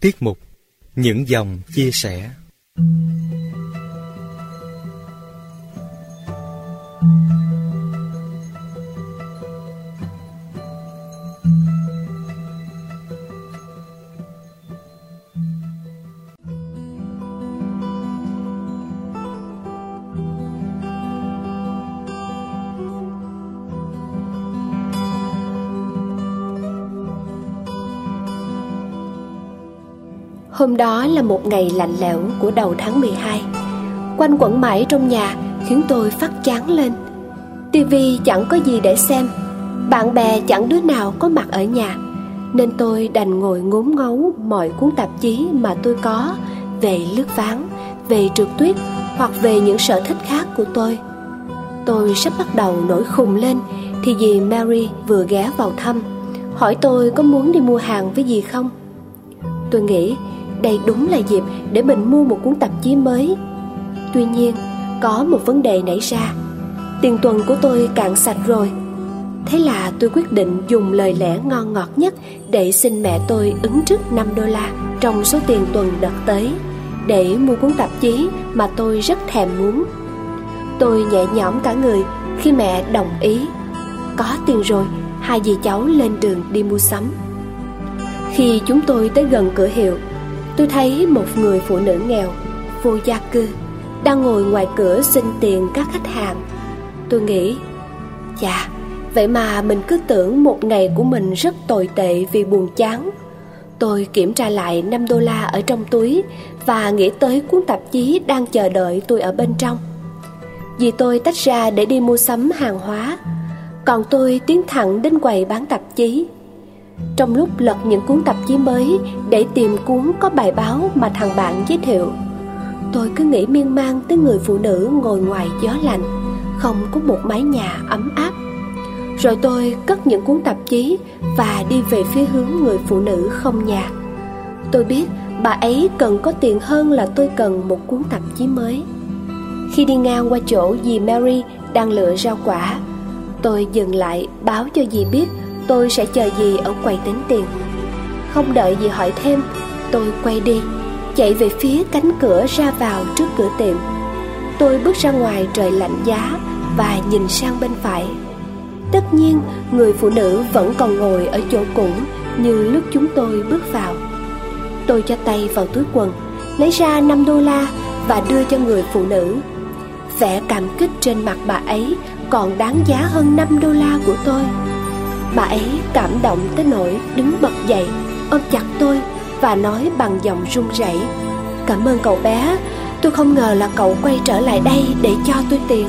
Tiết mục Những dòng chia sẻ. Hôm đó là một ngày lạnh lẽo của đầu tháng 12 Quanh quẩn mãi trong nhà khiến tôi phát chán lên. Tivi chẳng có gì để xem. Bạn bè chẳng đứa nào có mặt ở nhà. Nên tôi đành ngồi ngốn ngấu mọi cuốn tạp chí mà tôi có Về lướt ván, về trượt tuyết hoặc về những sở thích khác của tôi. Tôi sắp bắt đầu nổi khùng lên Thì dì Mary vừa ghé vào thăm Hỏi tôi có muốn đi mua hàng với gì không. Tôi nghĩ đây đúng là dịp để mình mua một cuốn tạp chí mới. Tuy nhiên, có một vấn đề nảy ra. Tiền tuần của tôi cạn sạch rồi. Thế là tôi quyết định dùng lời lẽ ngon ngọt nhất để xin mẹ tôi ứng trước 5 đô la trong số tiền tuần đợt tới để mua cuốn tạp chí mà tôi rất thèm muốn. Tôi nhẹ nhõm cả người khi mẹ đồng ý. Có tiền rồi, hai dì cháu lên đường đi mua sắm. Khi chúng tôi tới gần cửa hiệu tôi thấy một người phụ nữ nghèo, vô gia cư, đang ngồi ngoài cửa xin tiền các khách hàng. Tôi nghĩ, chà, vậy mà mình cứ tưởng một ngày của mình rất tồi tệ vì buồn chán. Tôi kiểm tra lại 5 đô la ở trong túi và nghĩ tới cuốn tạp chí đang chờ đợi tôi ở bên trong. Vì tôi tách ra để đi mua sắm hàng hóa. Còn tôi tiến thẳng đến quầy bán tạp chí trong lúc lật những cuốn tạp chí mới để tìm cuốn có bài báo mà thằng bạn giới thiệu, tôi cứ nghĩ miên man tới người phụ nữ ngồi ngoài gió lạnh, không có một mái nhà ấm áp. Rồi tôi cất những cuốn tạp chí và đi về phía hướng người phụ nữ không nhà. Tôi biết bà ấy cần có tiền hơn là tôi cần một cuốn tạp chí mới. Khi đi ngang qua chỗ dì mary đang lựa rau quả, tôi dừng lại báo cho dì biết tôi sẽ chờ gì ở quầy tính tiền. Không đợi gì hỏi thêm, tôi quay đi, chạy về phía cánh cửa ra vào trước cửa tiệm. Tôi bước ra ngoài trời lạnh giá và nhìn sang bên phải. Tất nhiên, người phụ nữ vẫn còn ngồi ở chỗ cũ như lúc chúng tôi bước vào. Tôi cho tay vào túi quần, lấy ra 5 đô la và đưa cho người phụ nữ. Vẻ cảm kích trên mặt bà ấy còn đáng giá hơn 5 đô la của tôi. Bà ấy cảm động tới nỗi đứng bật dậy Ôm chặt tôi và nói bằng giọng run rẩy Cảm ơn cậu bé Tôi không ngờ là cậu quay trở lại đây để cho tôi tiền.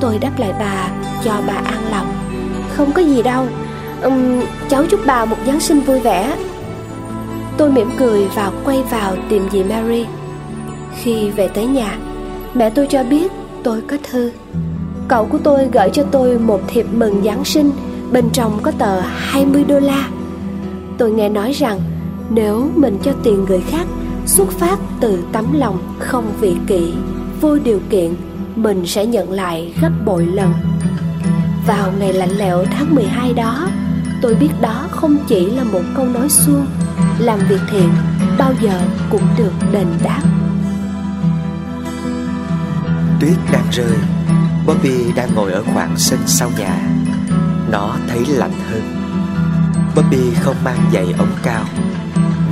Tôi đáp lại bà cho bà an lòng Không có gì đâu. Um, Cháu chúc bà một Giáng sinh vui vẻ. Tôi mỉm cười và quay vào tìm dì Mary. Khi về tới nhà Mẹ tôi cho biết tôi có thư. Cậu của tôi gửi cho tôi một thiệp mừng Giáng sinh. Bên trong có tờ 20 đô la. Tôi nghe nói rằng Nếu mình cho tiền người khác Xuất phát từ tấm lòng không vị kỷ, Vô điều kiện, Mình sẽ nhận lại gấp bội lần. Vào ngày lạnh lẽo tháng 12 đó, Tôi biết đó không chỉ là một câu nói suông, Làm việc thiện bao giờ cũng được đền đáp. Tuyết đang rơi, Bobby đang ngồi ở khoảng sân sau nhà nó thấy lạnh hơn. Bobby không mang giày ống cao.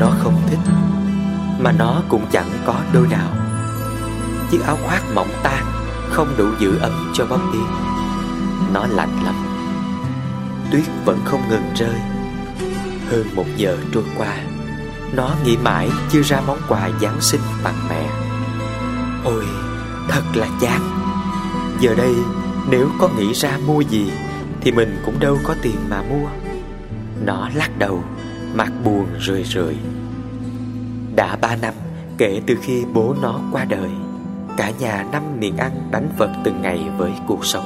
Nó không thích, Mà nó cũng chẳng có đôi nào. Chiếc áo khoác mỏng tan Không đủ giữ ấm cho Bobby Nó lạnh lắm. Tuyết vẫn không ngừng rơi. Hơn một giờ trôi qua, Nó nghĩ mãi chưa ra món quà Giáng sinh tặng mẹ. Ôi, thật là chán. Giờ đây, nếu có nghĩ ra mua gì thì mình cũng đâu có tiền mà mua. Nó lắc đầu, Mặt buồn rười rượi. Đã ba năm, kể từ khi bố nó qua đời, Cả nhà năm miệng ăn đánh vật từng ngày với cuộc sống.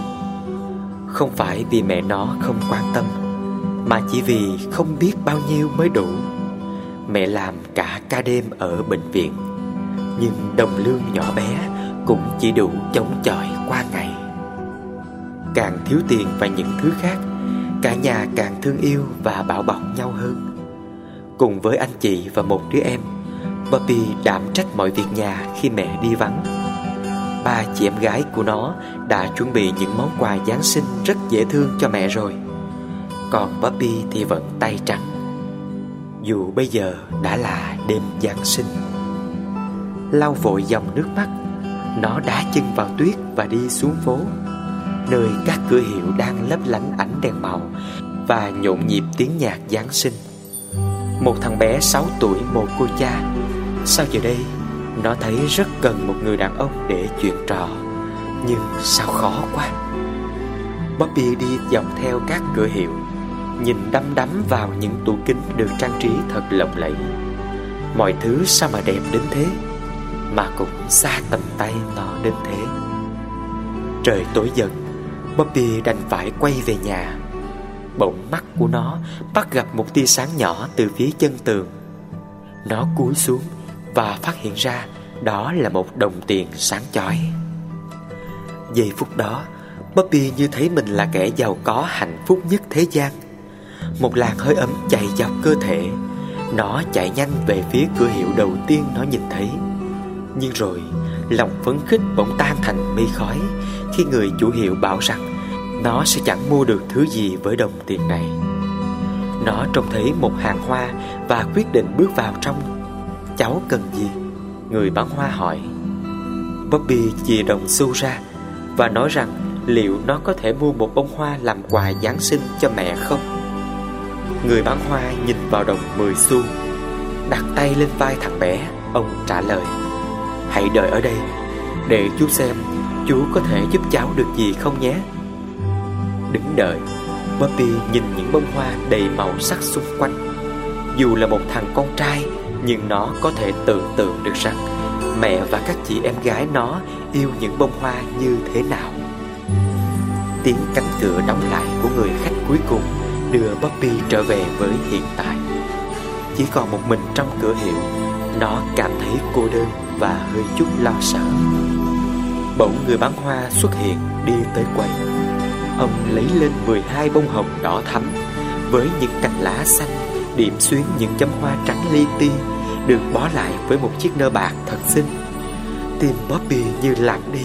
Không phải vì mẹ nó không quan tâm, Mà chỉ vì không biết bao nhiêu mới đủ. Mẹ làm cả ca đêm ở bệnh viện, Nhưng đồng lương nhỏ bé Cũng chỉ đủ chống chọi qua ngày. Càng thiếu tiền và những thứ khác. Cả nhà càng thương yêu và bảo bọc nhau hơn. Cùng với anh chị và một đứa em Bobby đảm trách mọi việc nhà khi mẹ đi vắng. Ba chị em gái của nó đã chuẩn bị những món quà Giáng sinh rất dễ thương cho mẹ rồi. Còn Bobby thì vẫn tay trắng. Dù bây giờ đã là đêm Giáng sinh. Lau vội dòng nước mắt, Nó đá chân vào tuyết và đi xuống phố. Nơi các cửa hiệu đang lấp lánh ánh đèn màu Và nhộn nhịp tiếng nhạc Giáng sinh. Một thằng bé 6 tuổi mồ cô cha. Sao giờ đây Nó thấy rất cần một người đàn ông để chuyện trò, Nhưng sao khó quá. Bobby đi dọc theo các cửa hiệu, Nhìn đăm đắm vào những tủ kính được trang trí thật lộng lẫy. Mọi thứ sao mà đẹp đến thế, Mà cũng xa tầm tay nó đến thế. Trời tối dần Bobby đành phải quay về nhà Bỗng mắt của nó bắt gặp một tia sáng nhỏ từ phía chân tường Nó cúi xuống và phát hiện ra đó là một đồng tiền sáng chói. Giây phút đó, Bobby như thấy mình là kẻ giàu có hạnh phúc nhất thế gian. Một làn hơi ấm chạy dọc cơ thể, nó chạy nhanh về phía cửa hiệu đầu tiên nó nhìn thấy. Nhưng rồi, lòng phấn khích bỗng tan thành mây khói khi người chủ hiệu bảo rằng nó sẽ chẳng mua được thứ gì với đồng tiền này. Nó trông thấy một hàng hoa và quyết định bước vào trong Cháu cần gì? Người bán hoa hỏi Bobby chìa đồng xu ra Và nói rằng liệu nó có thể mua một bông hoa làm quà Giáng sinh cho mẹ không? Người bán hoa nhìn vào đồng 10 xu, Đặt tay lên vai thằng bé Ông trả lời, Hãy đợi ở đây, Để chú xem chú có thể giúp cháu được gì không nhé Đứng đợi. Bobby nhìn những bông hoa đầy màu sắc xung quanh. Dù là một thằng con trai, nhưng nó có thể tưởng tượng được rằng Mẹ và các chị em gái nó yêu những bông hoa như thế nào. Tiếng cánh cửa đóng lại của người khách cuối cùng Đưa Bobby trở về với hiện tại. Chỉ còn một mình trong cửa hiệu, Nó cảm thấy cô đơn và hơi chút lo sợ. Bỗng người bán hoa xuất hiện đi tới quầy. Ông lấy lên 12 bông hồng đỏ thắm Với những cành lá xanh điểm xuyến những chấm hoa trắng li ti được bó lại với một chiếc nơ bạc thật xinh. Tim Bobby như lạc đi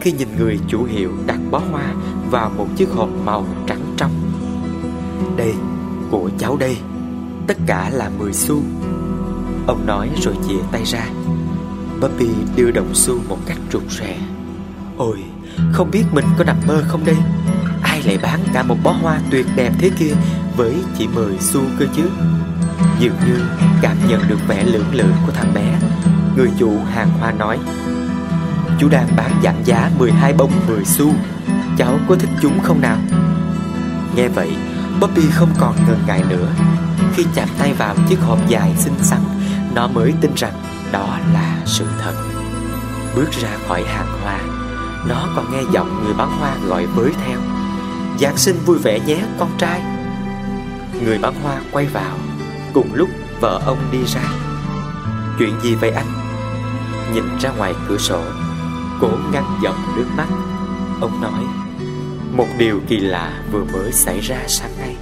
khi nhìn người chủ hiệu đặt bó hoa vào một chiếc hộp màu trắng trong. Đây, của cháu đây, tất cả là 10 xu. Ông nói rồi chìa tay ra. Bobby đưa đồng xu một cách rụt rè. Ôi, không biết mình có nằm mơ không đây? Lại bán cả một bó hoa tuyệt đẹp thế kia với chỉ 10 xu cơ chứ. Dường như cảm nhận được vẻ lưỡng lự của thằng bé, Người chủ hàng hoa nói. Chú đang bán giảm giá 12 bông 10 xu, Cháu có thích chúng không nào? Nghe vậy, Bobby không còn ngần ngại nữa. Khi chạm tay vào chiếc hộp dài xinh xắn, Nó mới tin rằng đó là sự thật. Bước ra khỏi hàng hoa, Nó còn nghe giọng người bán hoa gọi với theo. Giáng sinh vui vẻ nhé, con trai. Người bán hoa quay vào, Cùng lúc vợ ông đi ra. Chuyện gì vậy anh? Nhìn ra ngoài cửa sổ cổ ngăn giọng nước mắt. Ông nói, Một điều kỳ lạ vừa mới xảy ra sáng nay.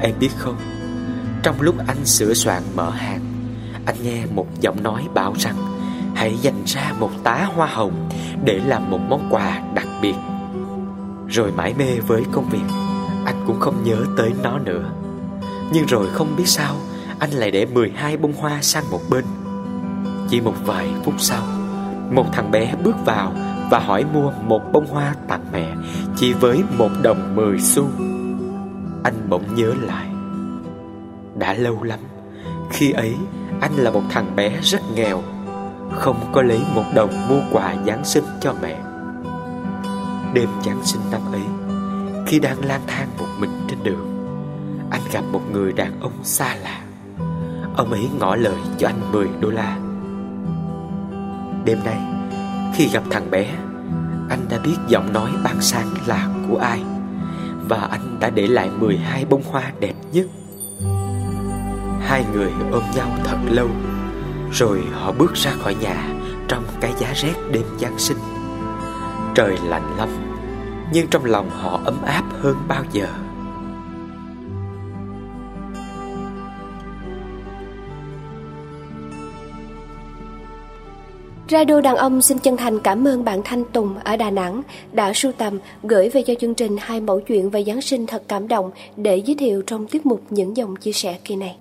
Em biết không? Trong lúc anh sửa soạn mở hàng, Anh nghe một giọng nói bảo rằng Hãy dành ra một tá hoa hồng Để làm một món quà đặc biệt. Rồi mãi mê với công việc. Anh cũng không nhớ tới nó nữa. Nhưng rồi không biết sao, Anh lại để 12 bông hoa sang một bên. Chỉ một vài phút sau, Một thằng bé bước vào Và hỏi mua một bông hoa tặng mẹ, Chỉ với một đồng 10 xu. Anh bỗng nhớ lại. Đã lâu lắm, Khi ấy anh là một thằng bé rất nghèo, Không có lấy một đồng mua quà Giáng sinh cho mẹ. Đêm Giáng sinh năm ấy, Khi đang lang thang một mình trên đường, anh gặp một người đàn ông xa lạ. Ông ấy ngỏ lời cho anh 10 đô la. Đêm nay, Khi gặp thằng bé, Anh đã biết giọng nói ban sáng là của ai, Và anh đã để lại 12 bông hoa đẹp nhất. Hai người ôm nhau thật lâu, Rồi họ bước ra khỏi nhà Trong cái giá rét đêm Giáng sinh. Trời lạnh lắm nhưng trong lòng họ ấm áp hơn bao giờ Radio Đàn Ông xin chân thành cảm ơn bạn Thanh Tùng ở Đà Nẵng đã sưu tầm, gửi về cho chương trình hai mẫu chuyện về Giáng sinh thật cảm động để giới thiệu trong tiết mục những dòng chia sẻ kỳ này.